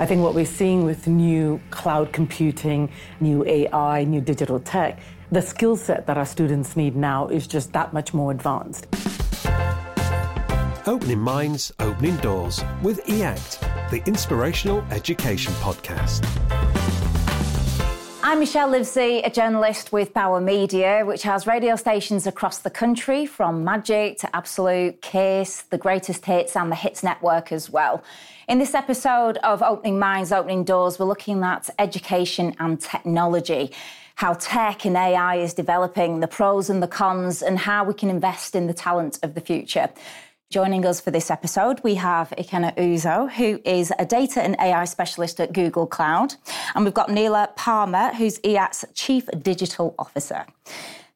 I think what we're seeing with new cloud computing, new AI, new digital tech, the skill set that our students need now is just that much more advanced. Opening Minds, Opening Doors with E-ACT, the Inspirational Education Podcast. I'm Michelle Livesey, a journalist with Bauer Media, which has radio stations across the country from Magic to Absolute, Kiss, The Greatest Hits, and the Hits Network as well. In this episode of Opening Minds, Opening Doors, we're looking at education and technology, how tech and AI is developing, the pros and the cons, and how we can invest in the talent of the future. Joining us for this episode, we have Ikenna Uzoh, who is a data and AI specialist at Google Cloud. And we've got Neelam Parmar, who's E-ACT's Chief Digital Officer.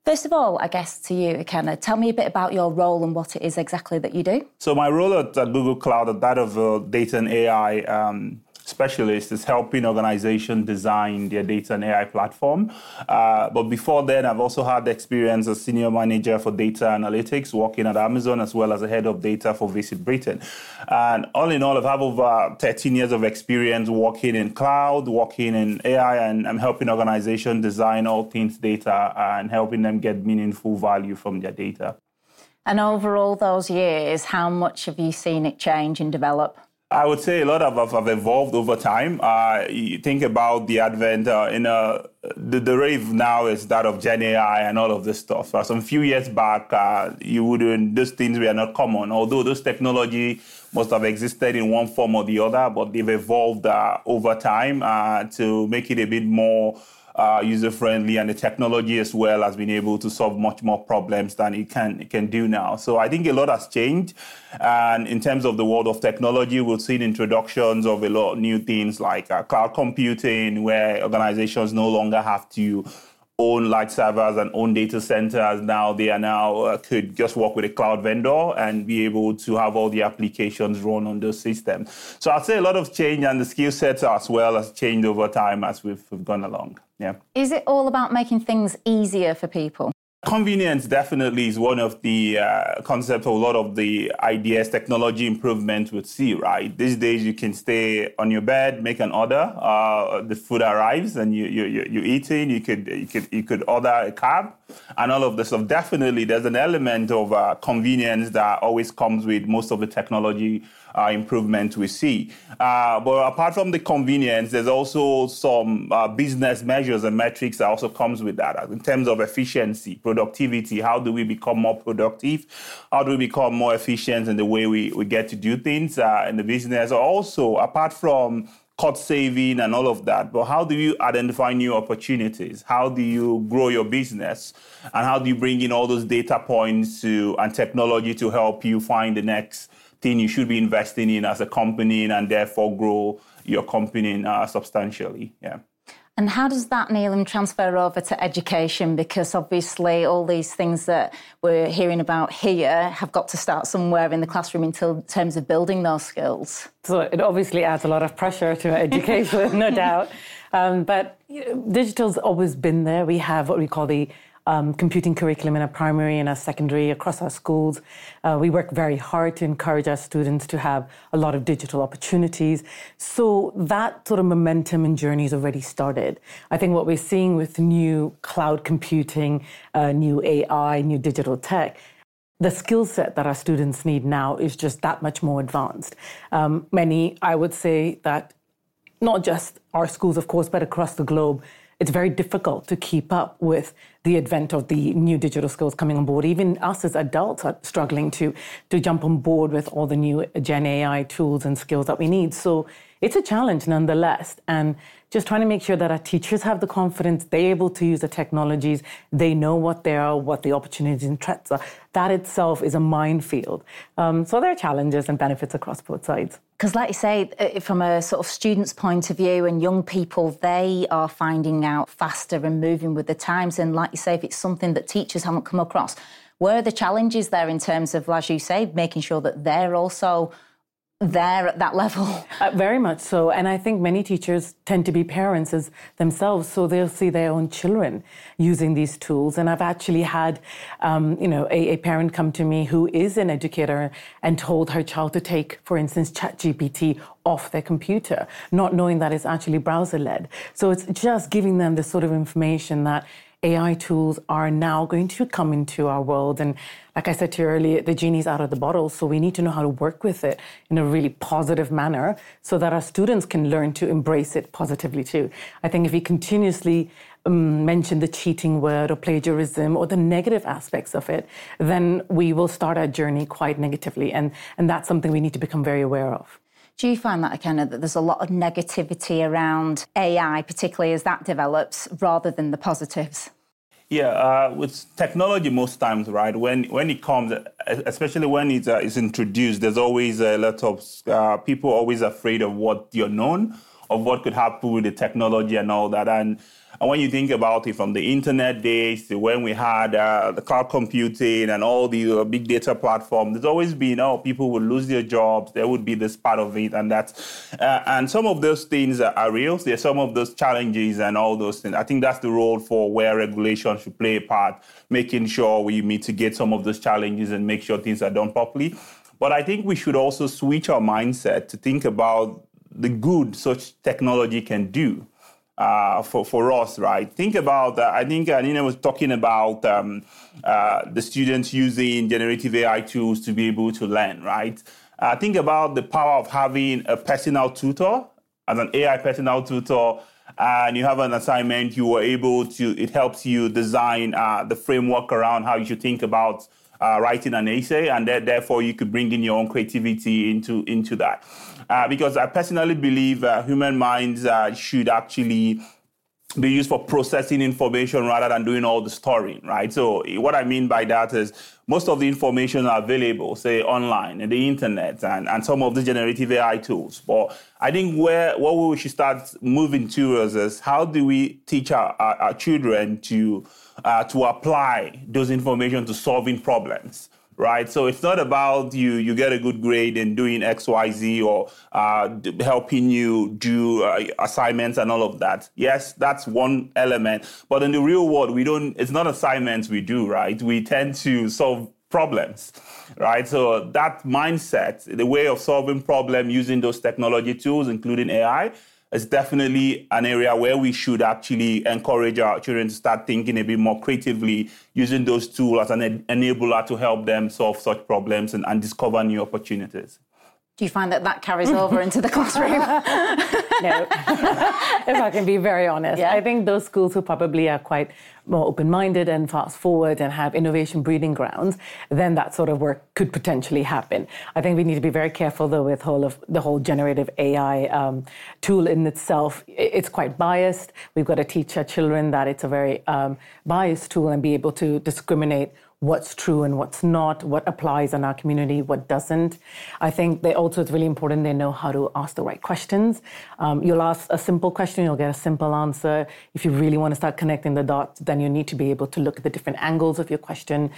First of all, I guess to you, Ikenna, tell me a bit about your role and what it is exactly that you do. So, my role at, Google Cloud, at that of a data and AI um, specialist is helping organizations design their data and AI platform. Uh, but before then, I've also had experience as senior manager for data analytics, working at Amazon, as well as a head of data for Visit Britain. And all in all, I've had over 13 years of experience working in cloud, working in AI, and I'm helping organizations design all things data and helping them get meaningful value from their data. And over all those years, how much have you seen it change and develop? I would say a lot of have evolved over time. Uh, you think about the advent uh, in a, the, the rave now is that of Gen AI and all of this stuff. Uh, some few years back, uh, you wouldn't those things were not common. Although those technology must have existed in one form or the other, but they've evolved uh, over time uh, to make it a bit more uh, user friendly, and the technology as well has been able to solve much more problems than it can it can do now. So I think a lot has changed, and in terms of the world of technology, we've seen introductions of a lot of new things like uh, cloud computing, where organizations no longer have to own large servers and own data centers. Now they are now uh, could just work with a cloud vendor and be able to have all the applications run on those systems. So I'd say a lot of change and the skill sets as well has changed over time as we've, we've gone along. Yeah. Is it all about making things easier for people? Convenience definitely is one of the uh, concepts of a lot of the ideas technology improvement would see, right? These days you can stay on your bed, make an order, uh, the food arrives and you, you, you, you eat it, you could, you, could, you could order a cab and all of this stuff. Definitely there's an element of uh, convenience that always comes with most of the technology uh, improvement we see. Uh, but apart from the convenience, there's also some uh, business measures and metrics that also comes with that in terms of efficiency, productivity. How do we become more productive? How do we become more efficient in the way we, we get to do things uh, in the business? Also, apart from cost saving and all of that. But how do you identify new opportunities? How do you grow your business? And how do you bring in all those data points to and technology to help you find the next thing you should be investing in as a company and therefore grow your company uh, substantially. Yeah. And how does that, Neelam, transfer over to education? Because obviously, all these things that we're hearing about here have got to start somewhere in the classroom in terms of building those skills. So it obviously adds a lot of pressure to education, no doubt. Um, but you know, digital's always been there. We have what we call the um, computing curriculum in our primary and our secondary across our schools. Uh, we work very hard to encourage our students to have a lot of digital opportunities. So that sort of momentum and journey has already started. I think what we're seeing with new cloud computing, uh, new AI, new digital tech, the skill set that our students need now is just that much more advanced. Um, many, I would say that not just our schools, of course, but across the globe, it's very difficult to keep up with the advent of the new digital skills coming on board. Even us as adults are struggling to to jump on board with all the new Gen AI tools and skills that we need. So it's a challenge nonetheless. And just trying to make sure that our teachers have the confidence, they're able to use the technologies, they know what they are, what the opportunities and threats are. That itself is a minefield. Um, so there are challenges and benefits across both sides. Because, like you say, uh, from a sort of student's point of view and young people, they are finding out faster and moving with the times. And, like you say, if it's something that teachers haven't come across, where are the challenges there in terms of, as you say, making sure that they're also there at that level. Uh, very much so. And I think many teachers tend to be parents as themselves, so they'll see their own children using these tools. And I've actually had, um, you know, a, a, parent come to me who is an educator and told her child to take, for instance, ChatGPT off their computer, not knowing that it's actually browser led. So it's just giving them the sort of information that AI tools are now going to come into our world. And like I said to you earlier, the genie's out of the bottle. So we need to know how to work with it in a really positive manner so that our students can learn to embrace it positively too. I think if we continuously um, mention the cheating word or plagiarism or the negative aspects of it, then we will start our journey quite negatively. And, and that's something we need to become very aware of. Do you find that, Ikenna, that there's a lot of negativity around AI, particularly as that develops, rather than the positives? Yeah, uh, with technology, most times, right? When when it comes, especially when it's, uh, it's introduced, there's always a lot of uh, people always afraid of what you're known, of what could happen with the technology and all that. And and when you think about it from the internet days to when we had uh, the cloud computing and all the uh, big data platform, there's always been, oh, people would lose their jobs. There would be this part of it. And that's, uh, and some of those things are real. There's some of those challenges and all those things. I think that's the role for where regulation should play a part, making sure we mitigate some of those challenges and make sure things are done properly. But I think we should also switch our mindset to think about the good such technology can do uh, for, for us, right? Think about, uh, I think uh, Nina was talking about um, uh, the students using generative AI tools to be able to learn, right? Uh, think about the power of having a personal tutor as an AI personal tutor and you have an assignment, you were able to, it helps you design uh, the framework around how you should think about uh, writing an essay, and that, therefore you could bring in your own creativity into into that. Uh, because I personally believe uh, human minds uh, should actually be used for processing information rather than doing all the storing, right? So what I mean by that is most of the information are available, say online and the internet and, and some of the generative AI tools. But I think where what we should start moving towards is how do we teach our, our, our children to uh, to apply those information to solving problems right? So it's not about you you get a good grade in doing X, Y, Z or uh, helping you do uh, assignments and all of that. Yes, that's one element, but in the real world, we don't. It's not assignments we do, right? We tend to solve problems, right? So that mindset, the way of solving problem using those technology tools, including AI, is definitely an area where we should actually encourage our children to start thinking a bit more creatively, using those tools as an enabler to help them solve such problems and, and discover new opportunities. Do you find that that carries over into the classroom? no. if I can be very honest, yeah. I think those schools who probably are quite more open minded and fast forward and have innovation breeding grounds, then that sort of work could potentially happen. I think we need to be very careful though with whole of the whole generative AI um, tool in itself. It's quite biased. We've got to teach our children that it's a very um, biased tool and be able to discriminate what's true and what's not, what applies in our community, what doesn't. I think they also it's really important they know how to ask the right questions. Um, you'll ask a simple question, you'll get a simple answer. If you really want to start connecting the dots, then you need to be able to look at the different angles of your question.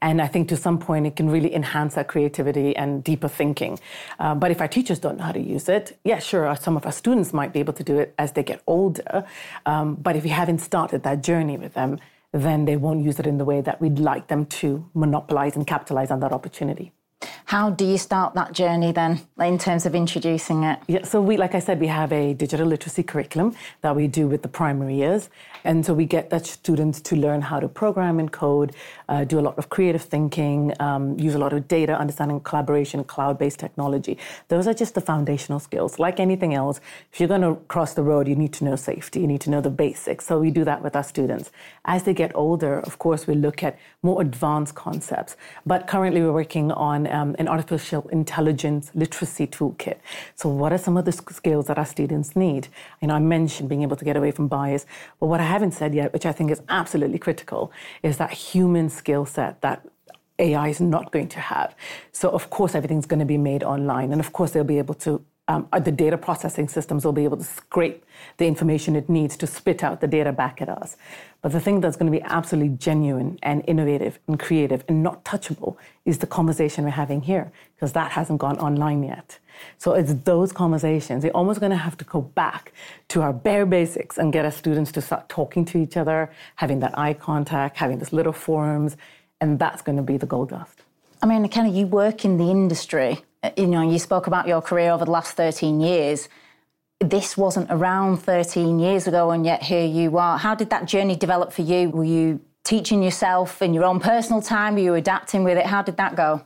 And I think to some point it can really enhance our creativity and deeper thinking. Uh, but if our teachers don't know how to use it, yeah, sure, some of our students might be able to do it as they get older. Um, but if you haven't started that journey with them, then they won't use it in the way that we'd like them to monopolize and capitalize on that opportunity. How do you start that journey then in terms of introducing it? Yeah, so we, like I said, we have a digital literacy curriculum that we do with the primary years. And so we get the students to learn how to program and code, uh, do a lot of creative thinking, um, use a lot of data, understanding collaboration, cloud based technology. Those are just the foundational skills. Like anything else, if you're going to cross the road, you need to know safety, you need to know the basics. So we do that with our students. As they get older, of course, we look at more advanced concepts. But currently, we're working on um, an artificial intelligence literacy toolkit. So, what are some of the skills that our students need? You know, I mentioned being able to get away from bias, but what I haven't said yet, which I think is absolutely critical, is that human skill set that AI is not going to have. So, of course, everything's going to be made online, and of course, they'll be able to um, uh, the data processing systems will be able to scrape the information it needs to spit out the data back at us. But the thing that's going to be absolutely genuine and innovative and creative and not touchable is the conversation we're having here, because that hasn't gone online yet. So it's those conversations. We're almost going to have to go back to our bare basics and get our students to start talking to each other, having that eye contact, having these little forums, and that's going to be the gold dust. I mean, Kenny, you work in the industry. You know, you spoke about your career over the last 13 years. This wasn't around 13 years ago, and yet here you are. How did that journey develop for you? Were you teaching yourself in your own personal time? Were you adapting with it? How did that go?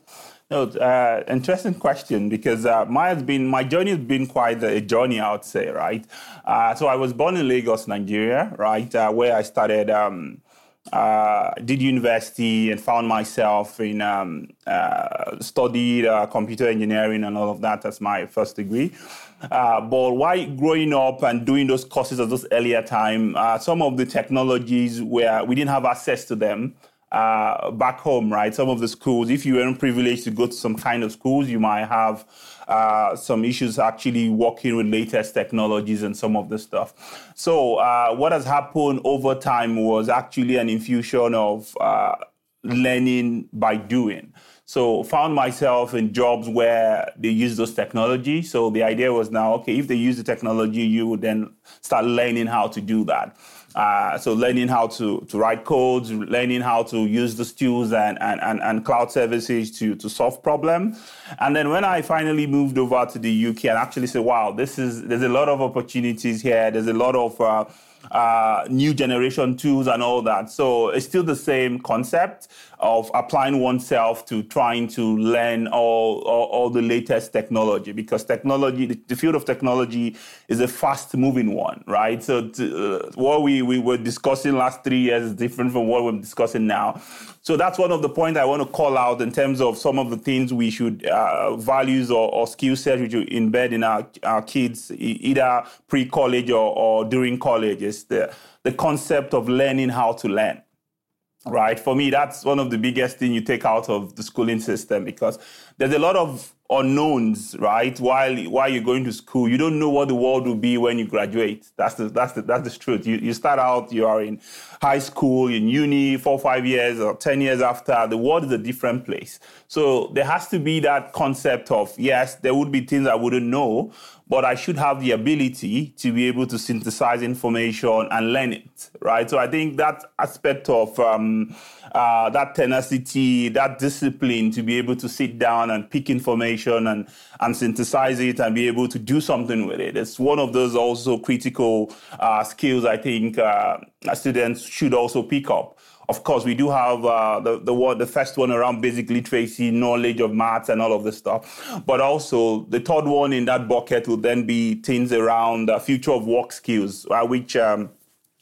No, uh, interesting question because uh, my has been my journey has been quite a journey, I would say, right? Uh, so I was born in Lagos, Nigeria, right, uh, where I started. Um, uh, did university and found myself in um, uh, studied computer engineering and all of that as my first degree. Uh, but while growing up and doing those courses at those earlier time, uh, some of the technologies where we didn't have access to them uh, back home, right? Some of the schools, if you weren't privileged to go to some kind of schools, you might have uh, some issues actually working with latest technologies and some of the stuff. So, uh, what has happened over time was actually an infusion of uh, learning by doing. So found myself in jobs where they use those technology. So the idea was now, okay, if they use the technology, you would then start learning how to do that. Uh, so learning how to, to write codes, learning how to use the tools and, and, and, and cloud services to, to solve problems. And then when I finally moved over to the UK and actually said, wow, this is, there's a lot of opportunities here. There's a lot of, uh, uh, new generation tools and all that. So it's still the same concept of applying oneself to trying to learn all, all, all the latest technology because technology, the, field of technology is a fast moving one, right? So to, uh, what we, we were discussing last three years is different from what we're discussing now. So that's one of the points I want to call out in terms of some of the things we should, uh, values or, or skill sets we should embed in our, our kids, either pre-college or, or during college is the, the concept of learning how to learn right? For me, that's one of the biggest thing you take out of the schooling system because there's a lot of unknowns, right? While while you're going to school, you don't know what the world will be when you graduate. That's the that's the that's the truth. You you start out, you are in high school, in uni, four five years or ten years after, the world is a different place. So there has to be that concept of yes, there would be things I wouldn't know, but I should have the ability to be able to synthesize information and learn it, right? So I think that aspect of um, uh, that tenacity, that discipline to be able to sit down and pick information and, and synthesize it and be able to do something with it. It's one of those also critical uh, skills I think uh, students should also pick up. Of course, we do have uh, the the the first one around basic literacy, knowledge of maths, and all of this stuff. But also, the third one in that bucket will then be things around the future of work skills, uh, which. Um,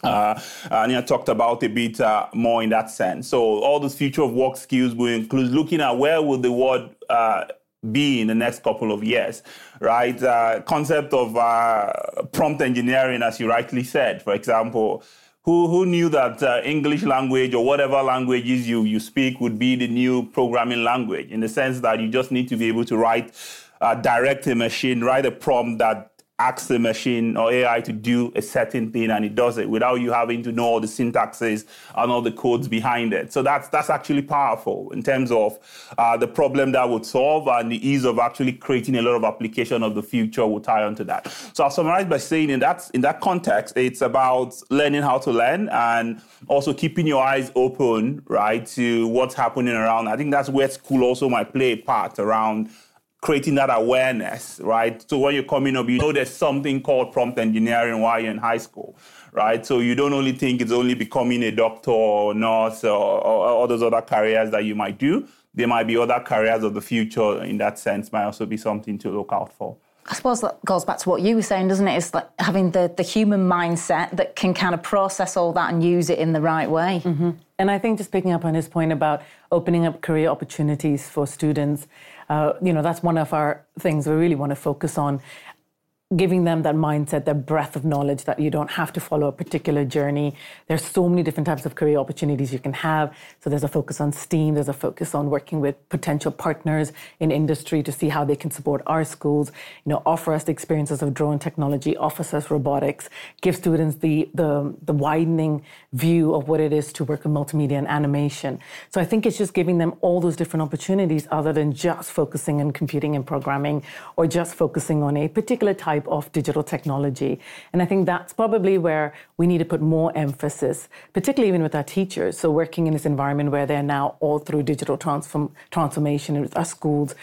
uh, Anya talked about a bit uh, more in that sense. So all those future of work skills will include looking at where will the world uh, be in the next couple of years, right? Uh, concept of uh, prompt engineering, as you rightly said, for example. Who, who knew that uh, English language or whatever languages you, you speak would be the new programming language? In the sense that you just need to be able to write, uh, direct a machine, write a prompt that ask the machine or AI to do a certain thing and it does it without you having to know all the syntaxes and all the codes behind it. So that's that's actually powerful in terms of uh, the problem that would solve and the ease of actually creating a lot of application of the future will tie onto that. So I'll summarize by saying in that in that context, it's about learning how to learn and also keeping your eyes open, right, to what's happening around. I think that's where school also might play a part around creating that awareness, right? So when you're coming up, you know there's something called prompt engineering while you're in high school, right? So you don't only think it's only becoming a doctor or nurse or, or all those other careers that you might do. There might be other careers of the future in that sense, might also be something to look out for. I suppose that goes back to what you were saying, doesn't it? It's like having the, the human mindset that can kind of process all that and use it in the right way. Mm-hmm. And I think just picking up on his point about opening up career opportunities for students, uh, you know, that's one of our things we really want to focus on. Giving them that mindset, that breadth of knowledge that you don't have to follow a particular journey. There's so many different types of career opportunities you can have. So there's a focus on STEAM, there's a focus on working with potential partners in industry to see how they can support our schools, you know, offer us the experiences of drone technology, offer us robotics, give students the, the, the widening view of what it is to work in multimedia and animation. So I think it's just giving them all those different opportunities other than just focusing on computing and programming or just focusing on a particular type of digital technology. And I think that's probably where we need to put more emphasis, particularly even with our teachers. So working in this environment where they're now all through digital transform, transformation with our schools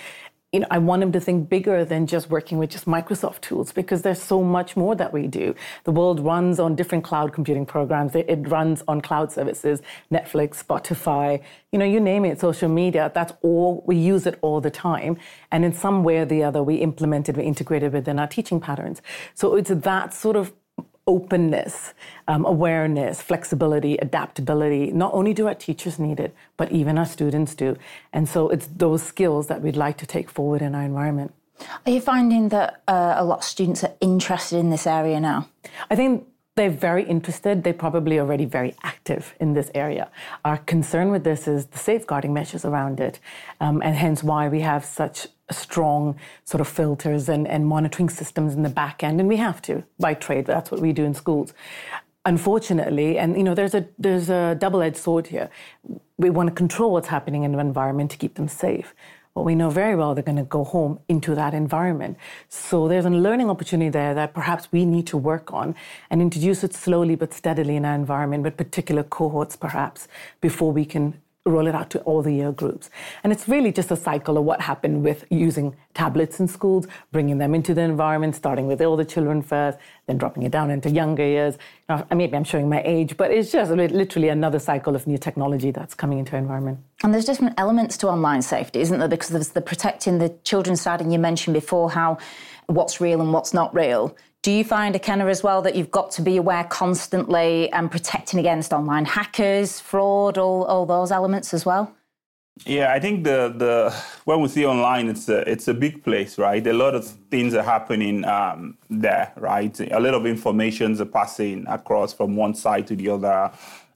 you know, I want them to think bigger than just working with just Microsoft tools because there's so much more that we do. The world runs on different cloud computing programs. It, it, runs on cloud services, Netflix, Spotify, you know, you name it, social media. That's all, we use it all the time. And in some way or the other, we implement it, we integrate it within our teaching patterns. So it's that sort of openness, um, awareness, flexibility, adaptability. Not only do our teachers need it, but even our students do. And so it's those skills that we'd like to take forward in our environment. Are you finding that uh, a lot of students are interested in this area now? I think they're very interested. They're probably already very active in this area. Our concern with this is the safeguarding measures around it, um, and hence why we have such strong sort of filters and, and monitoring systems in the back end. And we have to by trade. That's what we do in schools. Unfortunately, and you know, there's a there's a double-edged sword here. We want to control what's happening in the environment to keep them safe. But we know very well they're going to go home into that environment. So there's a learning opportunity there that perhaps we need to work on and introduce it slowly but steadily in our environment with particular cohorts, perhaps, before we can roll it out to all the year groups. And it's really just a cycle of what happened with using tablets in schools, bringing them into the environment, starting with the children first, then dropping it down into younger years. Now, maybe I'm showing my age, but it's just literally another cycle of new technology that's coming into our environment. And there's different elements to online safety, isn't there? Because there's the protecting the children side, and you mentioned before how what's real and what's not real. Do you find, Ikenna, as well, that you've got to be aware constantly and protecting against online hackers, fraud, all, all those elements as well? Yeah, I think the the when we see online, it's a it's a big place, right? A lot of things are happening um, there, right? A lot of informations are passing across from one side to the other,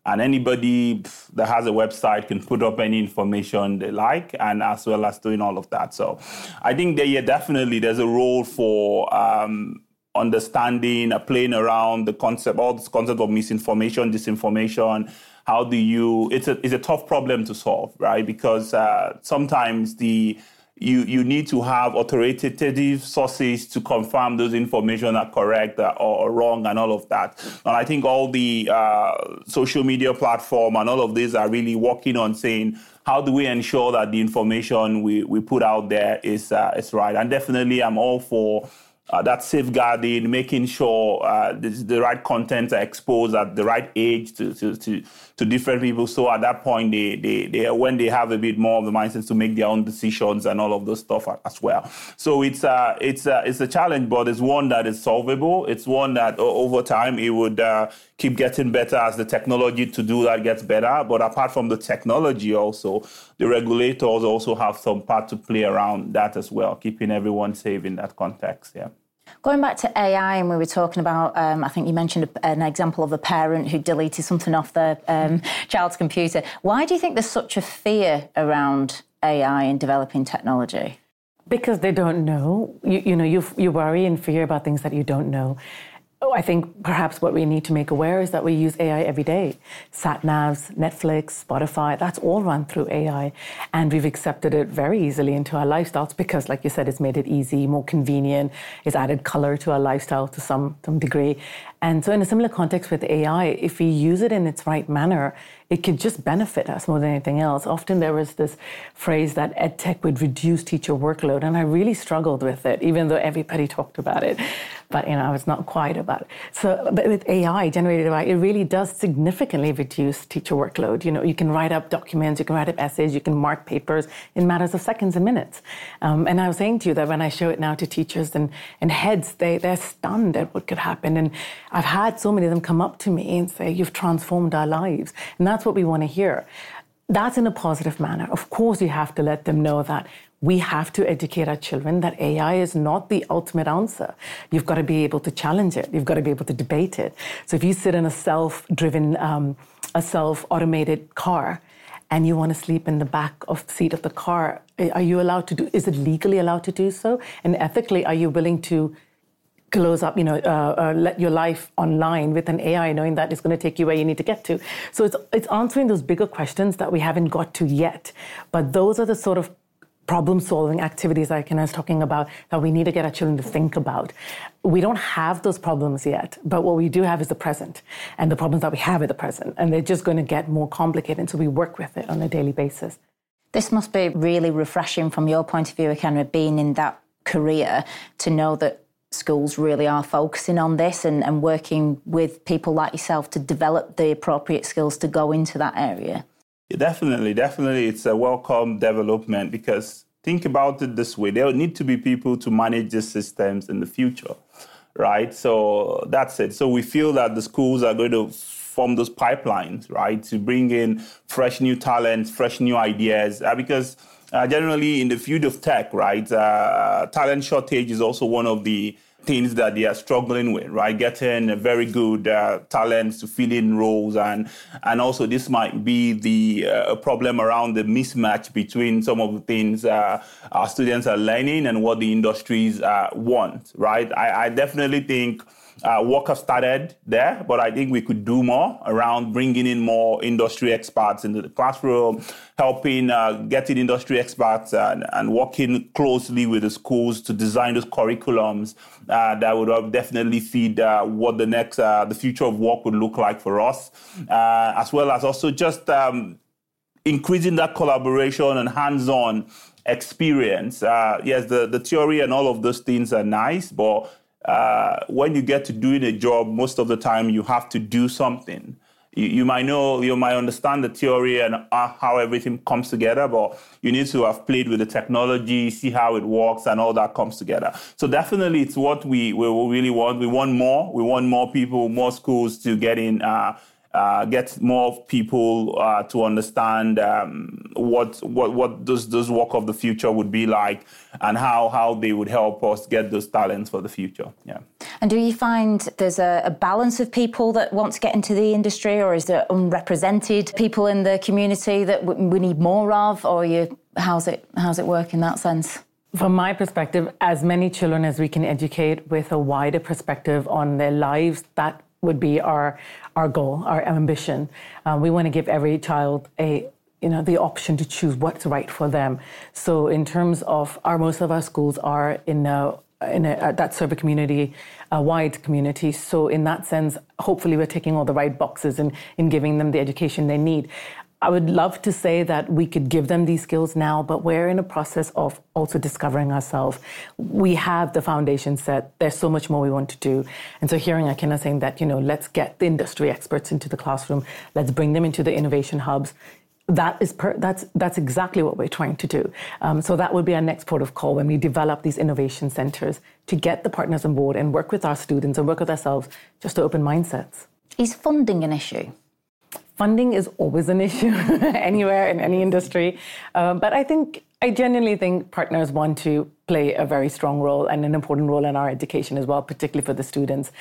and anybody that has a website can put up any information they like, and as well as doing all of that. So, I think that yeah, definitely there's a role for um, understanding, uh, playing around the concept, all this concept of misinformation, disinformation. How do you? It's a it's a tough problem to solve, right? Because uh, sometimes the you you need to have authoritative sources to confirm those information are correct or, or wrong and all of that. And I think all the uh, social media platform and all of these are really working on saying how do we ensure that the information we, we put out there is uh, is right. And definitely, I'm all for uh, that safeguarding, making sure uh, the, the, right contents are exposed at the right age to, to, to, to, different people. So at that point, they, they, they, when they have a bit more of the mindset to make their own decisions and all of those stuff as well. So it's, uh, it's, uh, it's a challenge, but it's one that is solvable. It's one that over time it would uh, keep getting better as the technology to do that gets better. But apart from the technology, also, the regulators also have some part to play around that as well, keeping everyone safe in that context. Yeah. Going back to AI, and we were talking about, um, I think you mentioned an example of a parent who deleted something off their um, child's computer. Why do you think there's such a fear around AI and developing technology? Because they don't know. You, you know, you, you worry and fear about things that you don't know. Oh, I think perhaps what we need to make aware is that we use AI every day. Sat navs, Netflix, Spotify, that's all run through AI. And we've accepted it very easily into our lifestyles because, like you said, it's made it easy, more convenient, it's added color to our lifestyle to some, some degree. And so, in a similar context with AI, if we use it in its right manner, it could just benefit us more than anything else. Often there was this phrase that edtech would reduce teacher workload, and I really struggled with it, even though everybody talked about it. But you know, I was not quite about it. So, but with AI, generated AI, it really does significantly reduce teacher workload. You know, you can write up documents, you can write up essays, you can mark papers in matters of seconds and minutes. Um, and I was saying to you that when I show it now to teachers and, and heads, they, they're stunned at what could happen. And I've had so many of them come up to me and say, You've transformed our lives. And that's what we want to hear. that's in a positive manner. Of course, you have to let them know that we have to educate our children that AI is not the ultimate answer. You've got to be able to challenge it. You've got to be able to debate it. So if you sit in a self-driven, um, a self-automated car, and you want to sleep in the back of the seat of the car, are you allowed to do? Is it legally allowed to do so? And ethically, are you willing to close up, you know, uh, uh, let your life online with an AI, knowing that it's going to take you where you need to get to. So it's it's answering those bigger questions that we haven't got to yet. But those are the sort of problem solving activities like I was talking about that we need to get our children to think about. We don't have those problems yet, but what we do have is the present and the problems that we have at the present. And they're just going to get more complicated. So we work with it on a daily basis. This must be really refreshing from your point of view, Ikenna, being in that career to know that schools really are focusing on this and, and working with people like yourself to develop the appropriate skills to go into that area. Yeah, definitely, definitely, it's a welcome development because think about it this way: there need to be people to manage these systems in the future, right? So that's it. So we feel that the schools are going to form those pipelines, right, to bring in fresh new talents, fresh new ideas, uh, because. Uh, generally, in the field of tech, right, uh, talent shortage is also one of the things that they are struggling with, right? Getting very good uh, talents to fill in roles, and and also this might be the uh, problem around the mismatch between some of the things uh, our students are learning and what the industries uh, want, right? I, I definitely think uh, work have started there, but I think we could do more around bringing in more industry experts into the classroom, helping uh, getting industry experts and, and, working closely with the schools to design those curriculums uh, that would definitely feed uh, what the next, uh, the future of work would look like for us, uh, as well as also just um, increasing that collaboration and hands-on experience. yes, the, the theory and all of those things are nice, but uh, when you get to doing a job, most of the time you have to do something. You, you might know, you might understand the theory and uh, how everything comes together, but you need to have played with the technology, see how it works, and all that comes together. So definitely, it's what we, we really want. We want more. We want more people, more schools to get in. Uh, uh, get more people uh, to understand um, what what what this this work of the future would be like, and how how they would help us get those talents for the future. Yeah. And do you find there's a, a balance of people that want to get into the industry, or is there unrepresented people in the community that we need more of, or you how's it how's it work in that sense? From my perspective, as many children as we can educate with a wider perspective on their lives, that would be our our goal, our ambition. Uh, we want to give every child a you know the option to choose what's right for them. So in terms of our most of our schools are in a in a, uh, that serve a community, a wide community. So in that sense, hopefully we're taking all the right boxes and in giving them the education they need. I would love to say that we could give them these skills now, but we're in a process of also discovering ourselves. We have the foundation set. There's so much more we want to do. And so hearing Ikenna saying that, you know, let's get the industry experts into the classroom, let's bring them into the innovation hubs. That is per, that's that's exactly what we're trying to do. Um, so that would be our next port of call when we develop these innovation centers to get the partners on board and work with our students and work with ourselves just to open mindsets. Is funding an issue? Funding is always an issue anywhere in any industry. Um, but I think, I genuinely think partners want to play a very strong role and an important role in our education as well, particularly for the students.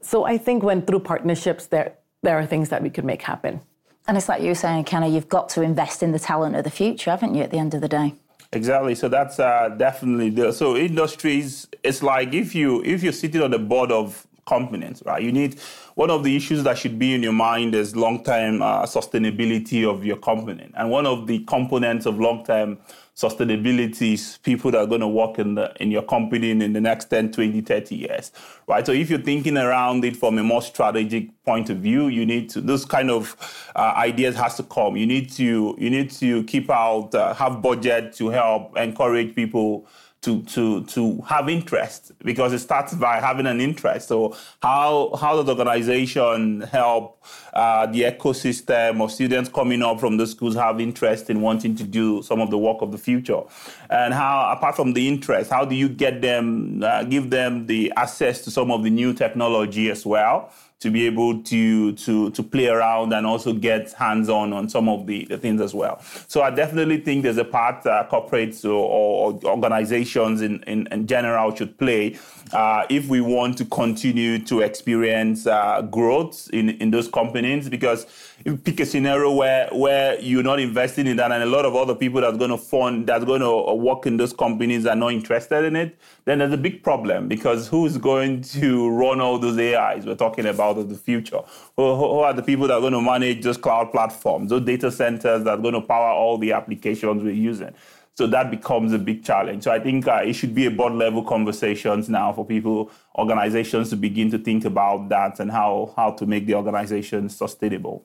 So I think when through partnerships, there, there are things that we could make happen. And it's like you were saying, Kenna, you've got to invest in the talent of the future, haven't you, at the end of the day? Exactly. So that's uh, definitely the so industries. It's like if you if you're sitting on the board of companies, right? You need one of the issues that should be in your mind is long-term uh, sustainability of your company, and one of the components of long-term sustainability is people that are going to work in the in your company in, in the next 10 20 30 years right? So if you're thinking around it from a more strategic point of view you need to those kind of uh, ideas has to come. You need to you need to keep out uh, have budget to help encourage people to to to have interest because it starts by having an interest. So how how does organization help uh, the ecosystem of students coming up from the schools have interest in wanting to do some of the work of the future, and how apart from the interest, how do you get them uh, give them the access to some of the new technology as well? To be able to to to play around and also get hands on on some of the, the things as well. So I definitely think there's a part uh, corporates or, or, organizations in, in, in, general should play uh, if we want to continue to experience uh, growth in, in those companies because if you pick a scenario where where you're not investing in that and a lot of other people that's going to fund that's going to work in those companies are not interested in it then there's a big problem because who's going to run all those ais we're talking about of the future who, who are the people that are going to manage those cloud platforms those data centers that are going to power all the applications we're using so that becomes a big challenge. So I think uh, it should be a board level conversations now for people, organizations to begin to think about that and how, how to make the organization sustainable.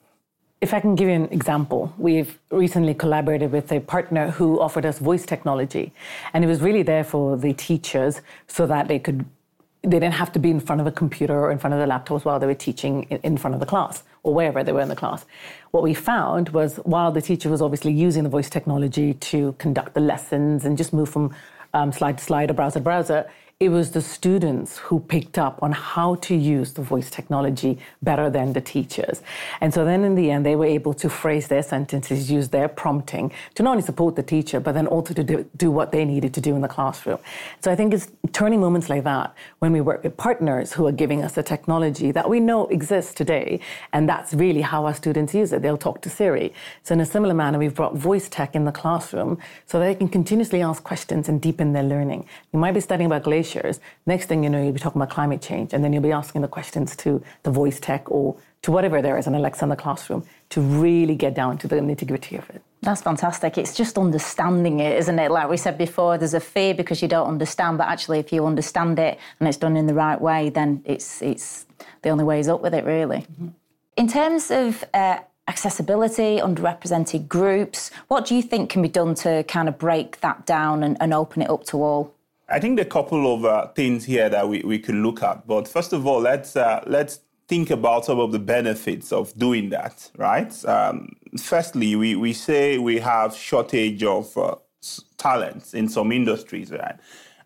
If I can give you an example, we've recently collaborated with a partner who offered us voice technology. And it was really there for the teachers so that they could they didn't have to be in front of a computer or in front of the laptops while they were teaching in front of the class or wherever they were in the class. What we found was while the teacher was obviously using the voice technology to conduct the lessons and just move from um, slide to slide or browser to browser, it was the students who picked up on how to use the voice technology better than the teachers. And so then in the end, they were able to phrase their sentences, use their prompting to not only support the teacher, but then also to do, do what they needed to do in the classroom. So I think it's turning moments like that when we work with partners who are giving us the technology that we know exists today. And that's really how our students use it. They'll talk to Siri. So in a similar manner, we've brought voice tech in the classroom so they can continuously ask questions and deepen their learning. You might be studying about glaciers Next thing you know, you'll be talking about climate change, and then you'll be asking the questions to the voice tech or to whatever there is, an Alexa in the classroom, to really get down to the nitty gritty of it. That's fantastic. It's just understanding it, isn't it? Like we said before, there's a fear because you don't understand, but actually, if you understand it and it's done in the right way, then it's it's the only way is up with it, really. Mm-hmm. In terms of uh, accessibility, underrepresented groups, what do you think can be done to kind of break that down and, and open it up to all? I think there are a couple of uh, things here that we, we could look at. But first of all, let's uh, let's think about some of the benefits of doing that, right? Um, firstly, we, we say we have shortage of uh, talents in some industries, right?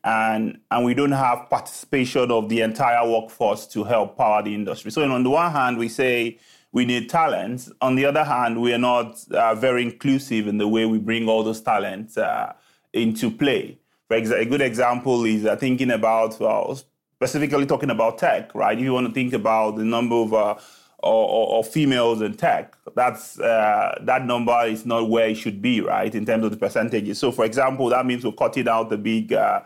And, and we don't have participation of the entire workforce to help power the industry. So on the one hand, we say we need talents. On the other hand, we are not uh, very inclusive in the way we bring all those talents uh, into play. A good example is uh, thinking about, uh, specifically talking about tech, right? If you want to think about the number of uh, or, females in tech, that's uh, that number is not where it should be, right, in terms of the percentages. So, for example, that means we're cutting out the big uh,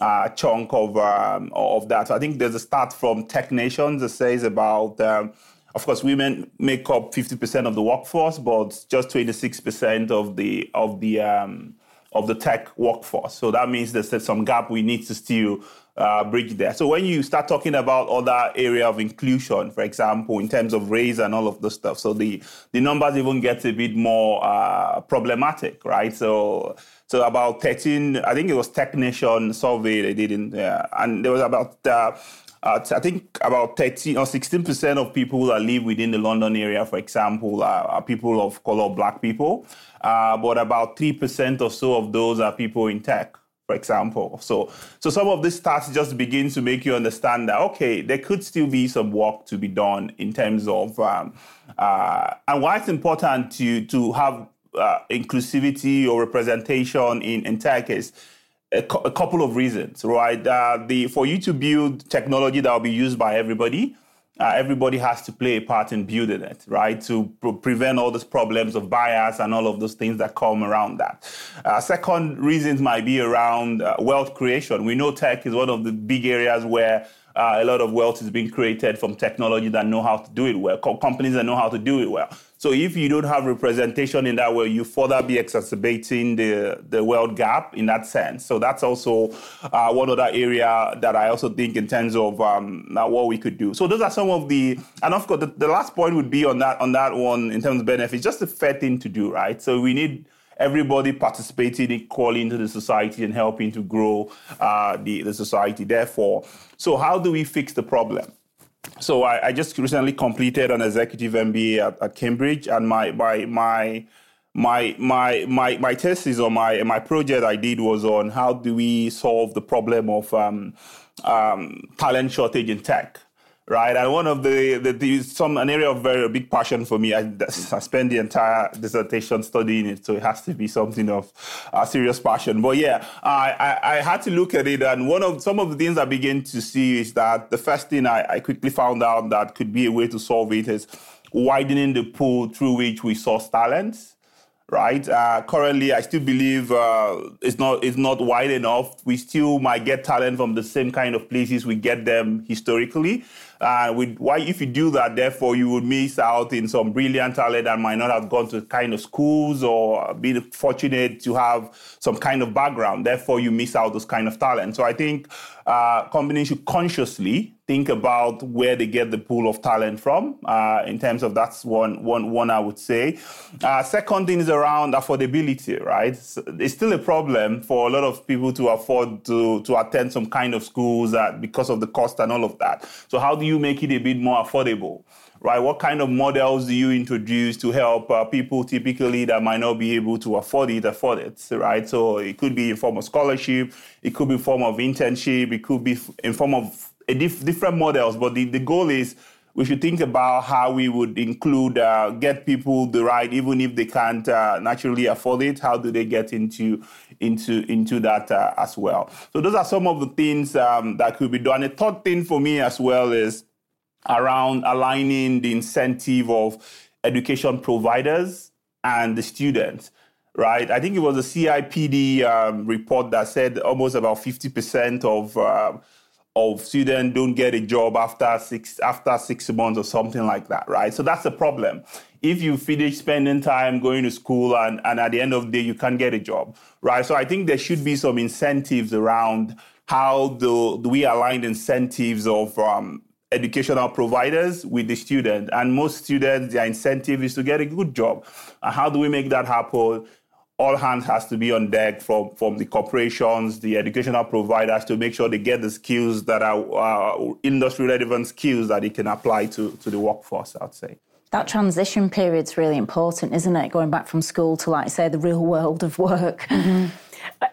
uh, chunk of um, of that. So I think there's a start from Tech Nations that says about. Um, of course, women make up 50% of the workforce, but just 26% of the of the um, of the tech workforce. So that means there's some gap we need to still uh, bridge there. So when you start talking about other area of inclusion, for example, in terms of race and all of the stuff, so the the numbers even get a bit more uh, problematic, right? So so about 13, I think it was Tech Nation survey they did in there, and there was about uh, I think about 13 or 16 percent of people that live within the London area, for example, are, are people of color, black people. Uh, but about 3 percent or so of those are people in tech, for example. So, so some of these stats just begin to make you understand that okay, there could still be some work to be done in terms of um, uh, and why it's important to to have uh, inclusivity or representation in, in tech is a, a couple of reasons, right? Uh, the for you to build technology that will be used by everybody, uh, everybody has to play a part in building it, right? To pre- prevent all those problems of bias and all of those things that come around that. Uh, second reasons might be around uh, wealth creation. We know tech is one of the big areas where uh, a lot of wealth is being created from technology that know how to do it well, Co- companies that know how to do it well. So if you don't have representation in that way, you further be exacerbating the, the wealth gap in that sense. So that's also uh, one other area that I also think in terms of um, what we could do. So those are some of the, and of course, the, the last point would be on that on that one in terms of benefits, just a fair thing to do, right? So we need everybody participating equally into the society and helping to grow uh, the, the society. Therefore, so how do we fix the problem? So I, I just recently completed an executive MBA at, at Cambridge, and my my my my my my my thesis or my my project I did was on how do we solve the problem of um, um, talent shortage in tech, right? And one of the, the, the some an area of very big passion for me. I, I spent the entire dissertation studying it, so it has to be something of a serious passion. But yeah, I, I, I had to look at it, and one of some of the things I began to see is that the first thing I, I quickly found out that could be a way to solve it is widening the pool through which we source talents right? Uh, currently, I still believe uh, it's not it's not wide enough. We still might get talent from the same kind of places we get them historically. Uh, with, why, if you do that, therefore, you would miss out in some brilliant talent that might not have gone to kind of schools or been fortunate to have some kind of background. Therefore, you miss out those kind of talent. So I think uh, companies should consciously think about where they get the pool of talent from. Uh, in terms of that's one, one, one I would say. Uh, second thing is around affordability, right? So it's still a problem for a lot of people to afford to, to attend some kind of schools because of the cost and all of that. So how do you make it a bit more affordable? right? What kind of models do you introduce to help uh, people typically that might not be able to afford it, afford it, right? So it could be in form of scholarship, it could be in form of internship, it could be in form of diff- different models. But the, the goal is we should think about how we would include, uh, get people the right, even if they can't uh, naturally afford it. How do they get into into into that uh, as well? So those are some of the things um, that could be done. A third thing for me as well is around aligning the incentive of education providers and the students right? I think it was a CIPD um, report that said almost about 50% of uh, of students don't get a job after six after six months or something like that, right? So that's the problem. If you finish spending time going to school and, and at the end of the day you can't get a job, right? So I think there should be some incentives around how do, do we align incentives of um, educational providers with the student. And most students, their incentive is to get a good job. And how do we make that happen? All hands has to be on deck from, from the corporations, the educational providers to make sure they get the skills that are uh, industry relevant skills that they can apply to, to the workforce, I'd say. That transition period's really important, isn't it? Going back from school to, like, say, the real world of work. Mm-hmm.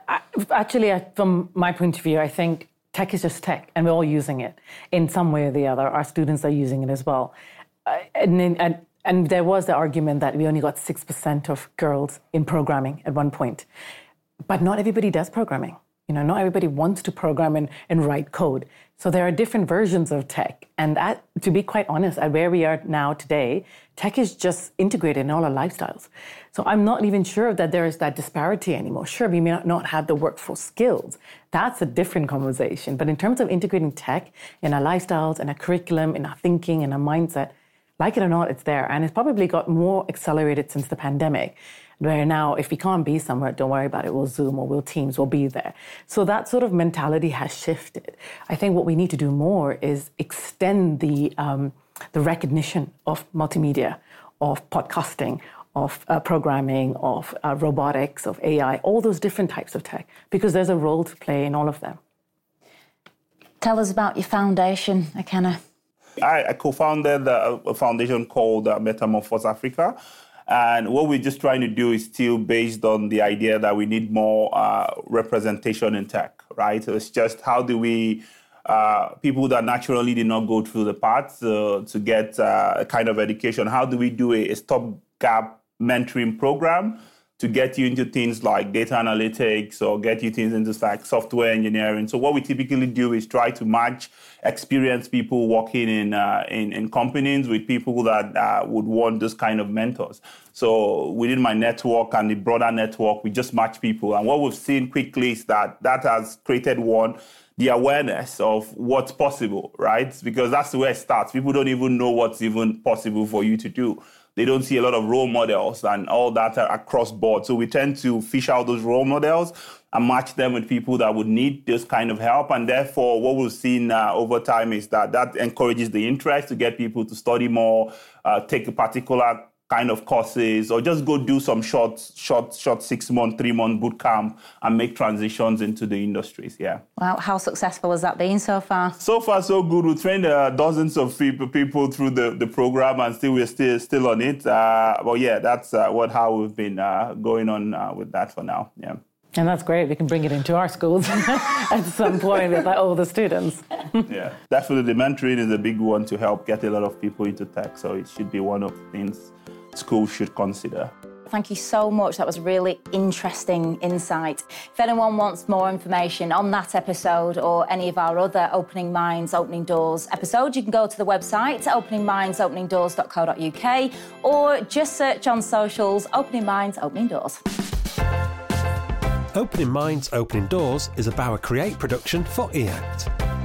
I, actually, from my point of view, I think tech is just tech, and we're all using it in some way or the other. Our students are using it as well. Uh, and, and, and there was the argument that we only got 6% of girls in programming at one point. But not everybody does programming. You know, not everybody wants to program and, and write code. So there are different versions of tech. And at, to be quite honest, at where we are now today, tech is just integrated in all our lifestyles. So I'm not even sure that there is that disparity anymore. Sure, we may not have the workforce skills. That's a different conversation. But in terms of integrating tech in our lifestyles, in our curriculum, in our thinking, in our mindset, like it or not, it's there. And it's probably got more accelerated since the pandemic where now if we can't be somewhere, don't worry about it, we'll Zoom or we'll Teams, we'll be there. So that sort of mentality has shifted. I think what we need to do more is extend the, um, the recognition of multimedia, of podcasting, of uh, programming, of uh, robotics, of AI, all those different types of tech, because there's a role to play in all of them. Tell us about your foundation, Ikenna. I, I co-founded a foundation called uh, Metamorphose Africa, and what we're just trying to do is still based on the idea that we need more uh, representation in tech, right? So it's just how do we uh, people that naturally did not go through the path uh, to get uh, a kind of education, how do we do a, a stopgap mentoring program to get you into things like data analytics or get you things into like software engineering. So what we typically do is try to match experienced people working in uh, in, in, companies with people that uh, would want this kind of mentors. So within my network and the broader network, we just match people. And what we've seen quickly is that that has created one the awareness of what's possible, right? Because that's where it starts. People don't even know what's even possible for you to do they don't see a lot of role models and all that across board. So we tend to fish out those role models and match them with people that would need this kind of help. And therefore, what we've seen uh, over time is that that encourages the interest to get people to study more, uh, take a particular kind of courses or just go do some short, short, short six month, three month boot camp and make transitions into the industries. Yeah. Wow. How successful has that been so far? So far, so good. We trained uh, dozens of people, people through the, the program and still we're still, still on it. Uh, but yeah, that's uh, what, how we've been uh, going on uh, with that for now. Yeah. And that's great. We can bring it into our schools at some point with like, all the students. yeah, definitely. The mentoring is a big one to help get a lot of people into tech. So it should be one of the things schools should consider. Thank you so much. That was really interesting insight. If anyone wants more information on that episode or any of our other Opening Minds, Opening Doors episodes, you can go to the website openingmindsopeningdoors.co.uk or just search on socials Opening Minds, Opening Doors. Opening Minds, Opening Doors is a Bauer Create production for EACT.